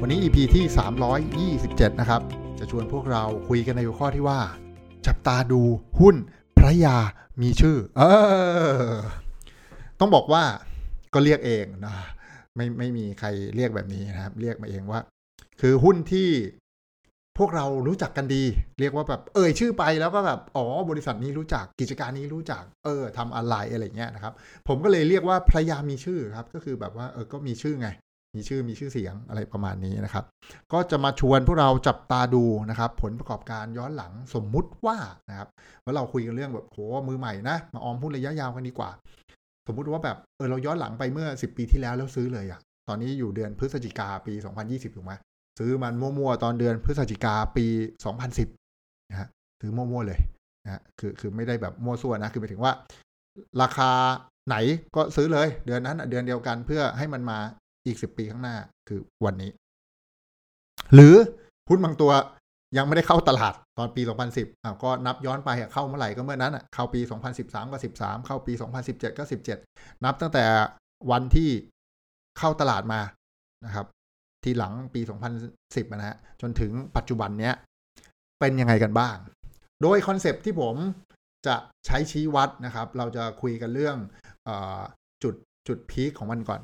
วันนี้ EP ที่ 327 นะครับ จะชวนพวกเราคุยกันในหัวข้อที่ว่า จับตาดูหุ้นพระยามีชื่อ เออ ต้องบอกว่าก็เรียกเองนะไม่ไม่มีใครเรียกแบบนี้นะครับ เรียกมาเองว่า คือหุ้นที่พวกเรารู้จักกันดี เรียกว่าแบบเอ่ยชื่อไปแล้วก็แบบอ๋อบริษัทนี้รู้จักกิจการนี้รู้จัก เออทำอะไรอะไรเงี้ยนะครับ ผมก็เลยเรียกว่าพระยามีชื่อครับ ก็คือแบบว่าเออก็มีชื่อไง มีชื่อมีชื่อเสียงอะไรประมาณนี้นะครับ ก็จะมาชวนพวกเราจับตาดูนะครับ ผลประกอบการย้อนหลังสมมุติว่านะครับว่าเราคุยกันเรื่องแบบโหมือใหม่นะ มาออมหุ้นระยะยาวกันดีกว่า สมมุติว่าแบบเออเราย้อนหลังไปเมื่อ 10 ปีที่แล้วแล้วซื้อเลยอะตอนนี้อยู่เดือนพฤศจิกาปี 2020ถูกไหมซื้อมันมั่วๆตอนเดือนพฤศจิกาปี 2010นะฮะซื้อมั่วๆเลยนะฮะคือคือไม่ได้แบบมั่วซั่วนะคือหมายถึงว่า ราคาไหนก็ซื้อเลย เดือนนั้นเดือนเดียวกันเพื่อให้มันมา อีกสิบปีข้างหน้าคือวันนี้ หรือหุ้นบางตัวยังไม่ได้เข้าตลาดตอนปี 2010อ่าก็นับย้อนไปเข้าเมื่อไหร่ก็เมื่อนั้นอะเข้าปี 2013 ก็ 13 เข้าปี 2017 ก็ 17 นับตั้งแต่วันที่เข้าตลาดมานะครับ ทีหลังปี 2010นะฮะจนถึงปัจจุบันเนี้ยเป็นยังไงกันบ้าง โดยคอนเซปที่ผมจะใช้ชี้วัดนะครับ เราจะคุยกันเรื่องอจุดจุดพีคของมันก่อน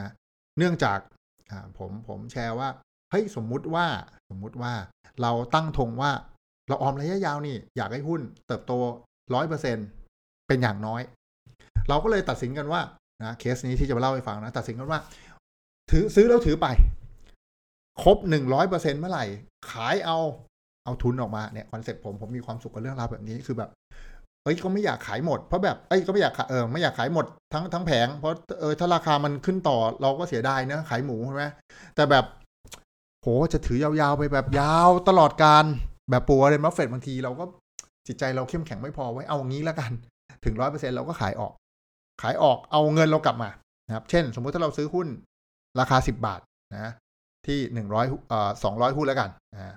นะเนื่องจากผมผมแชร์ว่าเฮ้ยสมมุติว่าสมมุติว่าเราตั้งธงว่าเราออมระยะยาวนี่อยากให้หุ้นเติบโตร้อยเปอร์เซ็นเป็นอย่างน้อย เราก็เลยตัดสินกันว่านะเคสนี้ที่จะมาเล่าให้ฟังนะ ตัดสินกันว่า ถือซื้อแล้วถือไป ครบหนึ่งร้อยเปอร์เซ็นเมื่อไหร่ ขายเอาเอาทุนออกมาเนี่ย concept ผมผมมีความสุขกับเรื่องราวแบบนี้คือแบบ เอ้ยก็ไม่อยากขายหมดเพราะแบบเอ้ยก็ไม่อยากเออไม่อยากขายหมดทั้งทั้งแผงเพราะเออถ้าราคามันขึ้นต่อเราก็เสียดายนะขายหมูใช่ไหมแต่แบบโหจะถือยาวๆไปแบบยาวตลอดกาลแบบปัวเรนมัฟเฟตบางทีเราก็จิตใจเราเข้มแข็งไม่พอไว้เอางี้แล้วกัน ถึงร้อยเปอร์เซ็นเราก็ขายออก ขายออกเอาเงินเรากลับมานะครับ เช่น สมมุติถ้าเราซื้อหุ้นราคาสิบบาทนะที่หนึ่งร้อยเอ่อสองร้อยหุ้นแล้วกันนะ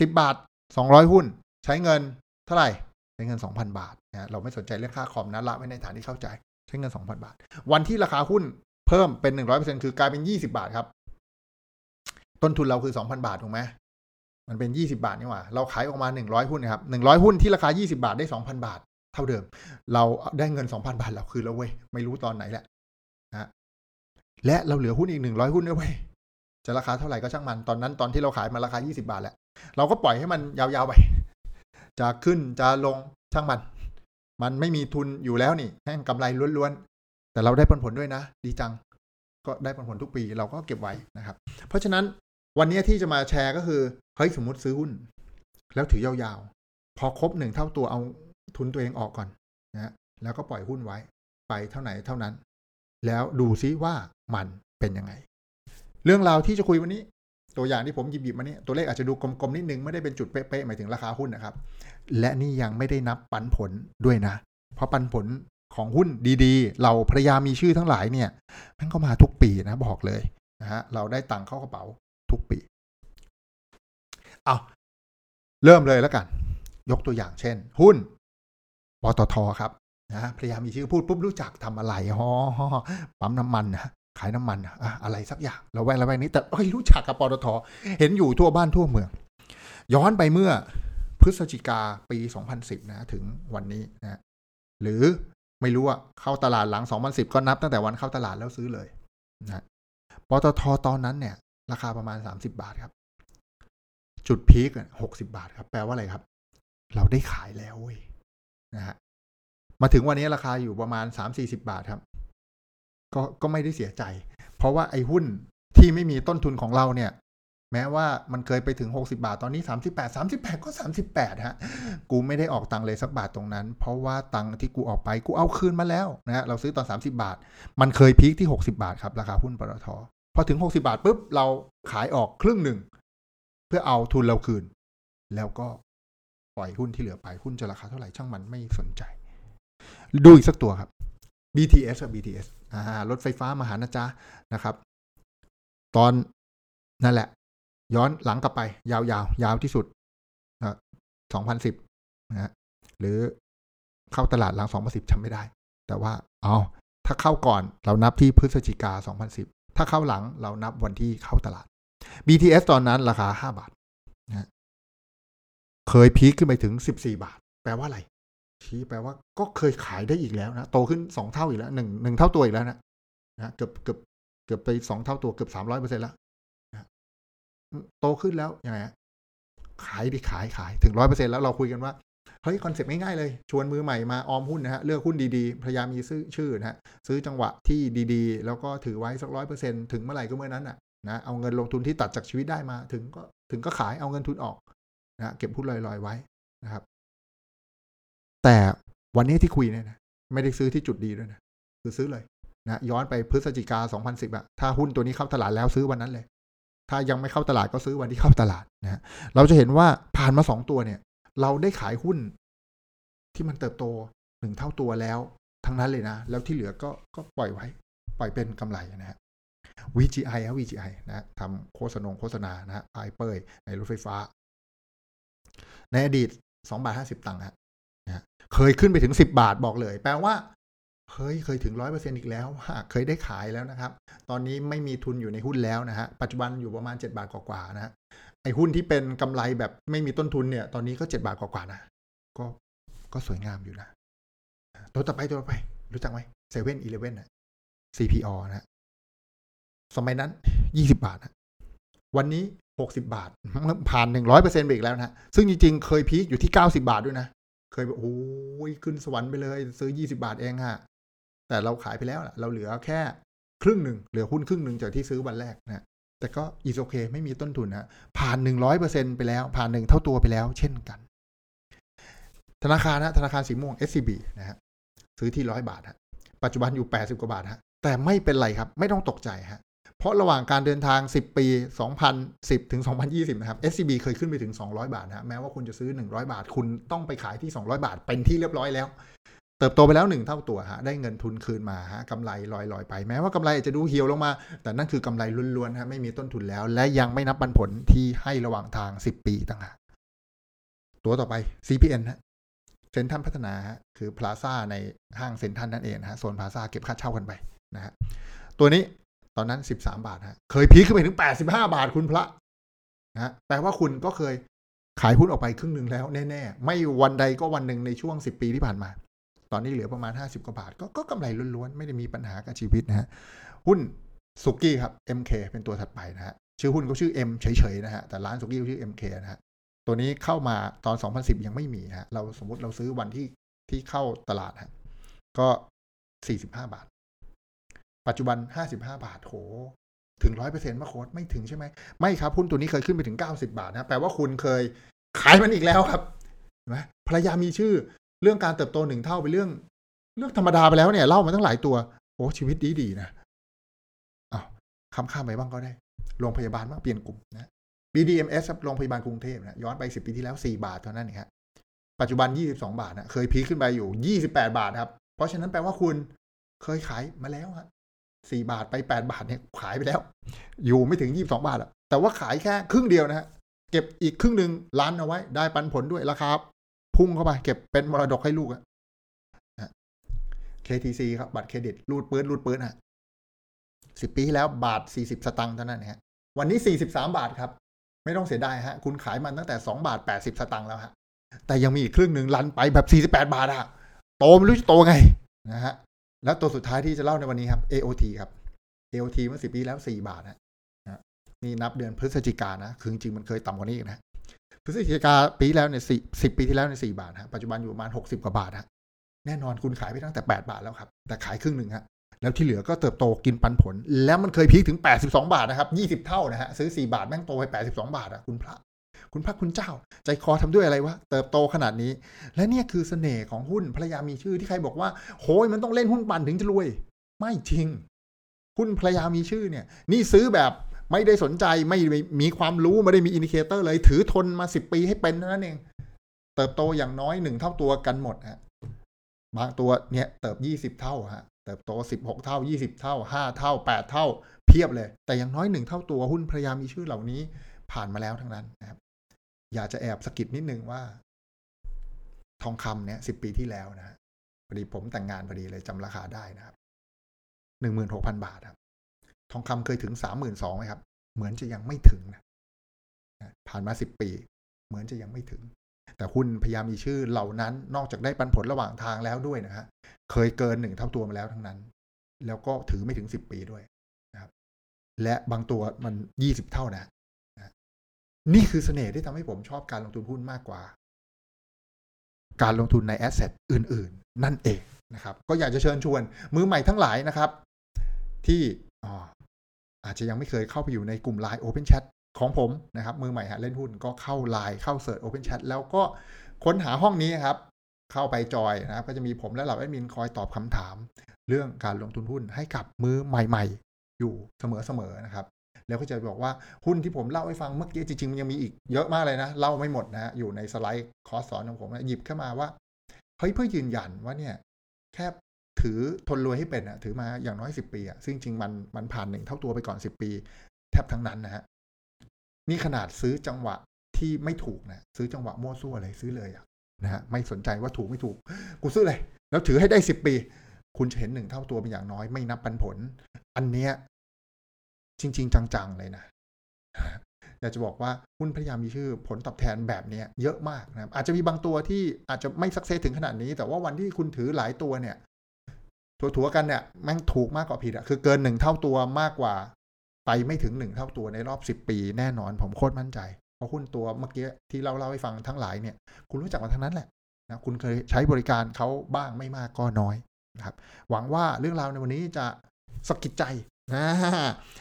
สิบบาทสองร้อยหุ้น ใช้เงินเท่าไหร่ใช้เงิน2,000บาท นะเราไม่สนใจเรื่องค่าคอมนะละไว้ในฐานที่เข้าใจ ใช้เงิน 2,000 บาท วันที่ราคาหุ้นเพิ่มเป็น 100%คือกลายเป็น 20 บาทครับ ต้นทุนเราคือ 2,000 บาทถูกไหมมันเป็น 20 บาทนี่หว่า เราขายออกมา 100 หุ้นนะครับ 100 หุ้นที่ราคา 20 บาทได้ 2,000 บาท เท่าเดิม เราได้เงิน 2,000 บาทเราคือแล้วเว้ยไม่รู้ตอนไหนแหละนะและเราเหลือหุ้นอีก 100 หุ้นด้วยเว้ยจะราคาเท่าไหร่ก็ช่างมันตอนนั้นตอนที่เราขายมาราคา 20 บาทแหละเราก็ปล่อยให้มันยาวๆไปจะขึ้นจะลงช่างมัน มันไม่มีทุนอยู่แล้วนี่แห่งกำไรล้วนๆ แต่เราได้ผลผลด้วยนะ ดีจัง ก็ได้ผลผลทุกปีเราก็เก็บไว้นะครับ เพราะฉะนั้นวันนี้ที่จะมาแชร์ก็คือเฮ้ยสมมติซื้อหุ้น แล้วถือยาวๆ พอครบหนึ่งเท่าตัวเอาทุนตัวเองออกก่อนนะแล้วก็ปล่อยหุ้นไว้ ไปเท่าไหนเท่านั้น แล้วดูซิว่ามันเป็นยังไง เรื่องราวที่จะคุยวันนี้ ตัวอย่างที่ผมหยิบหยิบมาเนี่ยตัวเลขอาจจะดูกลมๆนิดนึงไม่ได้เป็นจุดเป๊ะๆหมายถึงราคาหุ้นนะครับ และนี่ยังไม่ได้นับปันผลด้วยนะ เพราะปันผลของหุ้นดีๆ เราภรรยามีชื่อทั้งหลายเนี่ยมันก็มาทุกปีนะบอกเลยนะฮะเราได้ตังค์เข้ากระเป๋าทุกปี เอาเริ่มเลยแล้วกัน ยกตัวอย่างเช่น หุ้นปตทครับนะภรรยามีชื่อพูดปุ๊บรู้จักทำอะไรฮอปั๊มน้ำมันนะขายน้ำมันอะอะไรสักอย่างเราแวกเราแวกนี้แต่เอ้ยรู้จักกับปตทเห็นอยู่ทั่วบ้านทั่วเมือง ย้อนไปเมื่อ พฤศจิกาปี 2010 นะถึงวันนี้นะหรือไม่รู้ว่าเข้าตลาดหลัง 2010 ก็นับตั้งแต่วันเข้าตลาดแล้วซื้อเลยนะปตทตอนนั้นเนี่ย ราคาประมาณ 30 บาทครับ จุดพีคหกสิบาทครับ แปลว่าอะไรครับ เราได้ขายแล้วเว้ยนะฮะมาถึงวันนี้ราคาอยู่ประมาณ3-40บาทครับ ก็ก็ไม่ได้เสียใจ เพราะว่าไอ้หุ้นที่ไม่มีต้นทุนของเราเนี่ย แม้ว่ามันเคยไปถึง 60 บาท ตอนนี้ 38 38 ก็ 38 ฮะ กูไม่ได้ออกตังค์เลยสักบาทตรงนั้น เพราะว่าตังค์ที่กูออกไปกูเอาคืนมาแล้วนะฮะ เราซื้อตอน 30 บาท มันเคยพีคที่ 60 บาทครับ ราคาหุ้นปตท พอถึง 60 บาทปุ๊บ เราขายออกครึ่งหนึ่ง เพื่อเอาทุนเราคืน แล้วก็ปล่อยหุ้นที่เหลือไป หุ้นจะราคาเท่าไหร่ช่างมันไม่สนใจ ดูอีกสักตัวครับ BTS ครับ BTS อ่ารถไฟฟ้ามาหานะจ๊ะนะครับ ตอนนั่นแหละ ย้อนหลังกลับไป ยาวๆยาวที่สุดนะ2010นะฮะหรือเข้าตลาดหลัง2010จำไม่ได้ แต่ว่าเอาถ้าเข้าก่อนเรานับที่พฤศจิกา2010ถ้าเข้าหลังเรานับวันที่เข้าตลาด BTS ตอนนั้นราคา5บาทนะเคยพีคขึ้นไปถึง14บาท แปลว่าอะไรชี้แปลว่าก็เคยขายได้อีกแล้วนะ โตขึ้น2เท่าอีกแล้วหนึ่งหนึ่งเท่าตัวอีกแล้วนะนะเกือบเกือบเกือบไปสองเท่าตัวเกือบสามร้อยเปอร์เซ็นต์แล้วนะ โตขึ้นแล้วยังไงขายดิขายขายถึงร้อยเปอร์เซ็นแล้วเราคุยกันว่าเฮ้ย concept ง่ายๆเลย ชวนมือใหม่มาออมหุ้นนะฮะ เลือกหุ้นดีๆ พยายามมีซื้อชื่อนะฮะ ซื้อจังหวะที่ดีๆ แล้วก็ถือไว้สักร้อยเปอร์เซ็นถึงเมื่อไหร่ก็เมื่อนั้นอะนะเอาเงินลงทุนที่ตัดจากชีวิตได้มา ถึงก็ถึงก็ขายเอาเงินทุนออกนะเก็บหุ้นลอยๆไว้นะครับ แต่วันนี้ที่คุยเนี่ยนะไม่ได้ซื้อที่จุดดีด้วยนะคือซื้อเลยนะย้อนไปพฤศจิกา2010อะถ้าหุ้นตัวนี้เข้าตลาดแล้วซื้อวันนั้นเลย ถ้ายังไม่เข้าตลาดก็ซื้อวันที่เข้าตลาดนะฮะเราจะเห็นว่าผ่านมาสองตัวเนี่ย เราได้ขายหุ้นที่มันเติบโตหนึ่งเท่าตัวแล้ว ทั้งนั้นเลยนะ แล้วที่เหลือก็ก็ปล่อยไว้ ปล่อยเป็นกำไรนะฮะ VGI ครับ VGI นะทำโฆษณงโฆษณานะฮะปลายเปยในรถไฟฟ้า ในอดีต2บาท50ตังค์ฮะนะเคยขึ้นไปถึง10บาทบอกเลย แปลว่า เฮ้ยเคยถึงร้อยเปอร์เซ็นอีกแล้วเคยได้ขายแล้วนะครับ ตอนนี้ไม่มีทุนอยู่ในหุ้นแล้วนะฮะ ปัจจุบันอยู่ประมาณ 7 บาทกว่าๆนะฮะไอ้หุ้นที่เป็นกำไรแบบไม่มีต้นทุนเนี่ย ตอนนี้ก็ 7 บาทกว่าๆนะ ก็ก็สวยงามอยู่นะ ตัวต่อไปตัวต่อไป รู้จักไหมเซเว่นอีเลฟเว่นนะ CPO นะสมัยนั้น20บาทนะวันนี้60บาท ผ่าน100%ไปอีกแล้วนะซึ่งจริงๆ เคยพีคอยู่ที่90บาทด้วยนะ เคยแบบโอ้ยขึ้นสวรรค์ไปเลย ซื้อ20บาทเองฮะ แต่เราขายไปแล้วเราเหลือแค่ครึ่งหนึ่งเหลือหุ้นครึ่งหนึ่งจากที่ซื้อวันแรกนะแต่ก็อีโอเคไม่มีต้นทุนนะผ่าน100%ไปแล้ว ผ่านหนึ่งเท่าตัวไปแล้ว เช่นกัน ธนาคารนะธนาคารสีม่วง SCB นะฮะซื้อที่ร้อยบาทฮะปัจจุบันอยู่80กว่าบาทฮะแต่ไม่เป็นไรครับ ไม่ต้องตกใจฮะเพราะระหว่างการเดินทาง 10 ปี 2010 ถึง 2020 นะครับ SCB เคยขึ้นไปถึง 200 บาทนะแม้ว่าคุณจะซื้อ 100 บาท คุณต้องไปขายที่ 200 บาท เป็นที่เรียบร้อยแล้ว เติบโตไปแล้วหนึ่งเท่าตัวฮะได้เงินทุนคืนมาฮะกำไรลอยๆไปแม้ว่ากำไรอาจจะดูเหี่ยวลงมา แต่นั่นคือกำไรล้วนๆฮะไม่มีต้นทุนแล้ว และยังไม่นับปันผลที่ให้ระหว่างทาง 10 ปีต่างหากตัวต่อไป CPN ฮะเซ็นทรัลพัฒนาฮะคือพลาซ่าในห้างเซ็นทรัลนั่นเองนะฮะโซนพลาซ่าเก็บค่าเช่ากันไปนะฮะตัวนี้ตอนนั้น 13 บาทฮะเคยพีคขึ้นไปถึง 85 บาทคุณพระนะฮะแปลว่าคุณก็เคยขายหุ้นออกไปครึ่งหนึ่งแล้วแน่ๆ ไม่วันใดก็วันหนึ่งในช่วง 10 ปีที่ผ่านมา ตอนนี้เหลือประมาณ 50 กว่าบาท ก็ก็กำไรล้วนๆ ไม่ได้มีปัญหากับชีวิตนะฮะ หุ้นสุกี้ครับ MK เป็นตัวถัดไปนะฮะ ชื่อหุ้นก็ชื่อ M เฉยๆนะฮะ แต่ร้านสุกี้ชื่อ MK นะฮะ ตัวนี้เข้ามาตอน 2010 ยังไม่มีฮะ เราสมมติเราซื้อวันที่ที่เข้าตลาดฮะ ก็ 45 บาท ปัจจุบัน 55 บาท โห ถึง100%มาโค้ดไม่ถึงใช่ไหม ไม่ครับ หุ้นตัวนี้เคยขึ้นไปถึง 90 บาทนะ แปลว่าคุณเคยขายมันอีกแล้วครับเห็นไหมภรรยามีชื่อ เรื่องการเติบโตหนึ่งเท่าเป็นเรื่อง เรื่องธรรมดาไปแล้วเนี่ยเล่ามาตั้งหลายตัวโอ้ชีวิตดีดีนะอ้าวข้ามข้ามไปบ้างก็ได้ โรงพยาบาลบ้างเปลี่ยนกลุ่มนะ BDMS ครับโรงพยาบาลกรุงเทพนะย้อนไป10ปีที่แล้ว4บาทเท่านั้นเองครับปัจจุบัน22บสองบาทนะเคยพีคขึ้นไปอยู่28บแปดบาทครับ เพราะฉะนั้นแปลว่าคุณเคยขายมาแล้วครับสี่บาทไปแปดบาทเนี่ยขายไปแล้ว อยู่ไม่ถึงยี่บสองบาทอะแต่ว่าขายแค่ครึ่งเดียวนะฮะเก็บอีกครึ่งหนึ่งล้านเอาไว้ ได้ปันผลด้วยราคา พุ่งเข้าไป เก็บเป็นมรดกให้ลูกอะ KTC ครับบัตรเครดิต รูดปื้ดรูดปื้ดฮะสิบปีที่แล้วบาทสี่สิบสตังค์เท่านั้นฮะวันนี้สี่สิบสามบาทครับ ไม่ต้องเสียดายฮะ คุณขายมันตั้งแต่สองบาทแปดสิบสตังค์แล้วฮะ แต่ยังมีอีกครึ่งหนึ่งลันไปแบบสี่สิบแปดบาทอะโตไม่รู้จะโตไงนะฮะแล้วตัวสุดท้ายที่จะเล่าในวันนี้ครับ AOT ครับ AOT เมื่อสิบปีแล้วสี่บาทนะนี่นับเดือนพฤศจิกานะ คือจริงมันเคยต่ำกว่านี้อีกนะ พฤศจิกาปีแล้วเนี่ยสี่สิบปีที่แล้วในสี่บาทฮะปัจจุบันอยู่ประมาณหกสิบกว่าบาทฮะแน่นอนคุณขายไปตั้งแต่แปดบาทแล้วครับ แต่ขายครึ่งหนึ่งฮะแล้วที่เหลือก็เติบโตกินปันผล แล้วมันเคย peak ถึง 82 บาทนะครับ20 เท่านะฮะซื้อ 4 บาทแม่งโตไป 82 บาทอะคุณพระ คุณพระคุณเจ้า ใจคอทำด้วยอะไรวะ เติบโตขนาดนี้ และเนี่ยคือเสน่ห์ของหุ้นพระยามีชื่อที่ใครบอกว่าโหยมันต้องเล่นหุ้นปั่นถึงจะรวย ไม่จริง หุ้นพระยามีชื่อเนี่ย นี่ซื้อแบบ ไม่ได้สนใจไม่มีความรู้ไม่ได้มี indicator เลย ถือทนมาสิบปีให้เป็นนั่นเอง เติบโตอย่างน้อยหนึ่งเท่าตัวกันหมดฮะบางตัวเนี่ย เติบยี่สิบเท่าฮะเติบโตสิบหกเท่ายี่สิบเท่าห้าเท่าแปดเท่า เพียบเลย แต่อย่างน้อยหนึ่งเท่าตัวหุ้นพยายามมีชื่อเหล่านี้ผ่านมาแล้วทั้งนั้นนะครับ อยากจะแอบสกิดนิดนึงว่า ทองคำเนี่ยสิบปีที่แล้วนะพอดีผมแต่งงานพอดีเลยจำราคาได้นะครับหนึ่งหมื่นหกพันบาทครับ ทองคำเคยถึงสามหมื่นสองไหมครับ เหมือนจะยังไม่ถึงนะผ่านมาสิบปี เหมือนจะยังไม่ถึง แต่หุ้นพยายามมีชื่อเหล่านั้นนอกจากได้ปันผลระหว่างทางแล้วด้วยนะฮะเคยเกินหนึ่งเท่าตัวมาแล้วทั้งนั้น แล้วก็ถือไม่ถึงสิบปีด้วยนะครับ และบางตัวมันยี่สิบเท่านะนี่คือเสน่ห์ที่ทำให้ผมชอบการลงทุนหุ้นมากกว่า การลงทุนในแอสเซทอื่น ๆ นั่นเองนะครับ ก็อยากจะเชิญชวนมือใหม่ทั้งหลายนะครับ ที่ อาจจะยังไม่เคยเข้าไปอยู่ในกลุ่ม Line Open Chat ของผมนะครับ มือใหม่หาเล่นหุ้นก็เข้า Line เข้าเสิร์ช Open Chat แล้วก็ค้นหาห้องนี้ครับ เข้าไปจอยนะครับ ก็จะมีผมและเหล่าแอดมินคอยตอบคำถาม เรื่องการลงทุนหุ้นให้กับมือใหม่ ๆ อยู่เสมอๆนะครับแล้วก็จะบอกว่าหุ้นที่ผมเล่าให้ฟังเมื่อกี้จริงๆมันยังมีอีกเยอะมากเลยนะ เล่าไม่หมดนะอยู่ในสไลด์คอร์สสอนของผมนะหยิบขึ้นมาว่าเฮ้ยเพื่อยืนยันว่าเนี่ย แค่ ถือทนรวยให้เป็นอะถือมาอย่างน้อยสิบปีอะซึ่งจริงมันมันผ่านหนึ่งเท่าตัวไปก่อนสิบปี แทบทั้งนั้นนะฮะนี่ขนาดซื้อจังหวะที่ไม่ถูกนะซื้อจังหวะมั่วซั่วเลยซื้อเลยอะนะฮะไม่สนใจว่าถูกไม่ถูก กูซื้อเลย แล้วถือให้ได้สิบปี คุณจะเห็นหนึ่งเท่าตัวเป็นอย่างน้อยไม่นับปันผล อันเนี้ยจริง ๆ จังๆเลยนะอยากจะบอกว่าหุ้นพยายามมีชื่อผลตอบแทนแบบนี้เยอะมากนะอาจจะมีบางตัวที่อาจจะไม่สักเซสถึงขนาดนี้ แต่ว่าวันที่คุณถือหลายตัวเนี่ย ถัวๆกันเนี่ยแม่งถูกมากกว่าผิดอะคือเกินหนึ่งเท่าตัวมากกว่า ไปไม่ถึงหนึ่งเท่าตัวในรอบสิบปี แน่นอนผมโคตรมั่นใจเพราะหุ้นตัวเมื่อกี้ที่เราเล่าให้ฟังทั้งหลายเนี่ย คุณรู้จักมาทั้งนั้นแหละนะคุณเคยใช้บริการเขาบ้างไม่มากก็น้อยนะครับ หวังว่าเรื่องราวในวันนี้จะสะกิดใจ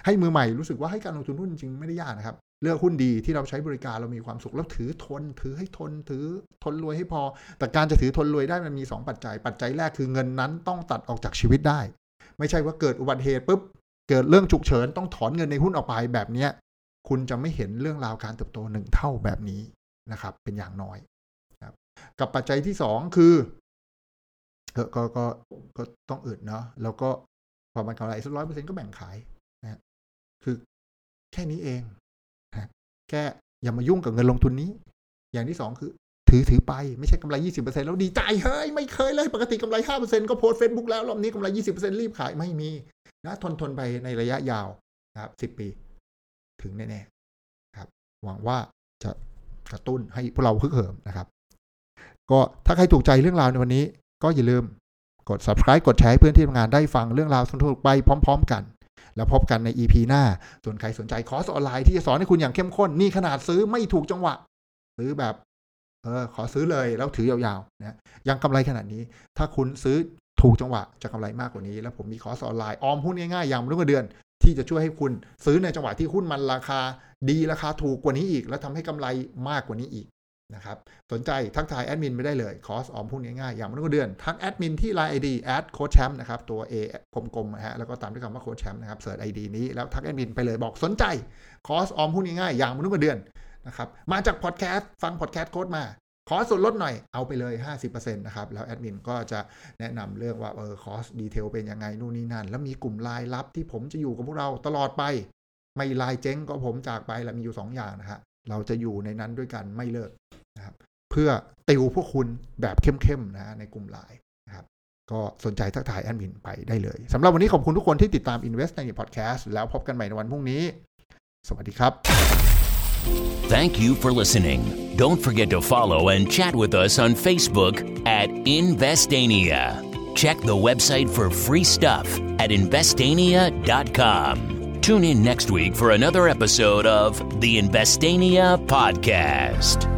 ให้มือใหม่รู้สึกว่าให้การลงทุนหุ้นจริงไม่ได้ยากนะครับ เลือกหุ้นดีที่เราใช้บริการเรามีความสุขแล้วถือทน ถือให้ทนถือทนรวยให้พอ แต่การจะถือทนรวยได้มันมี 2 ปัจจัย ปัจจัยแรกคือเงินนั้นต้องตัดออกจากชีวิตได้ ไม่ใช่ว่าเกิดอุบัติเหตุปุ๊บเกิดเรื่องฉุกเฉินต้องถอนเงินในหุ้นออกไปแบบเนี้ยคุณจะไม่เห็นเรื่องราวการเติบโตหนึ่งเท่าแบบนี้นะครับ เป็นอย่างน้อยครับกับปัจจัยที่สองคือก็ก็ก็ต้องอึดเนาะแล้วก็พอมันกำไรสักร้อยเปอร์เซ็นต์ก็แบ่งขายนะคือแค่นี้เอง แค่อย่ามายุ่งกับเงินลงทุนนี้ อย่างที่สองคือถือถือไปไม่ใช่กำไรยี่สิบเปอร์เซ็นแล้วดีใจเฮ้ย ไม่เคยเลย ปกติกำไรห้าเปอร์เซ็นก็โพสเฟซบุ๊กแล้ว รอบนี้กำไรยี่สิบเปอร์เซ็นรีบขายไม่มีนะทนทนไปในระยะยาวนะครับสิบปี ถึงแน่ๆครับ หวังว่าจะกระตุ้นให้พวกเราฮึกเหิมนะครับ ก็ถ้าใครถูกใจเรื่องราวในวันนี้ ก็อย่าลืมกด subscribe กดแชร์ให้เพื่อนที่ทำงานได้ฟังเรื่องราวสนุกไปพร้อม ๆ กัน แล้วพบกันใน EP หน้า ส่วนใครสนใจคอร์สออนไลน์ที่จะสอนให้คุณอย่างเข้มข้น นี่ขนาดซื้อไม่ถูกจังหวะ ซื้อแบบ เออ ขอซื้อเลยแล้วถือยาวๆนะยังกำไรขนาดนี้ ถ้าคุณซื้อถูกจังหวะจะกำไรมากกว่านี้ แล้วผมมีคอร์สออนไลน์ออมหุ้นง่ายๆอย่างรุ่งเรือง ที่จะช่วยให้คุณซื้อในจังหวะที่หุ้นมันราคา ดีราคาถูกกว่านี้อีก แล้วทำให้กำไรมากกว่านี้อีก นะครับสนใจทักทายแอดมินไม่ได้เลยคอร์สออมหุ้นง่ายๆอย่างไม่ต้องเดือนทักแอดมินที่ไลน์ไอดีแอดโค้ชแชมป์นะครับตัว A กลมๆนะฮะแล้วก็ตามด้วยคำว่าโค้ชแชมป์นะครับ search ไอดีนี้แล้วทักแอดมินไปเลยบอกสนใจคอร์สออมหุ้นง่ายๆอย่างไม่ต้องเดือนนะครับมาจากพอดแคสต์ฟังพอดแคสต์โค้ชมา ขอส่วนลดหน่อยเอาไปเลย 50%นะครับแล้วแอดมินก็จะแนะนำเรื่องว่าเออคอร์ส detail เป็นยังไงนู่นนี่นั่นแล้วมีกลุ่มไลน์ลับที่ผมจะอยู่กับพวกเราตลอดไป ไม่ไลน์เจ๊งก็ผมจากไปแล้วมีอยู่ 2 อย่างนะฮะเราจะอยู่ในนั้นด้วยกันไม่เลิก เพื่อติวพวกคุณแบบเข้มๆนะในกลุ่มไลน์นะครับ ก็สนใจทักทายแอดมินไปได้เลยสำหรับวันนี้ขอบคุณทุกคนที่ติดตาม Invest ในพอดแคสต์แล้วพบกันใหม่ในวันพรุ่งนี้ สวัสดีครับ Thank you for listening. Don't forget to follow and chat with us on Facebook at Investania. Check the website for free stuff at investania.com. Tune in next week for another episode of the Investania Podcast.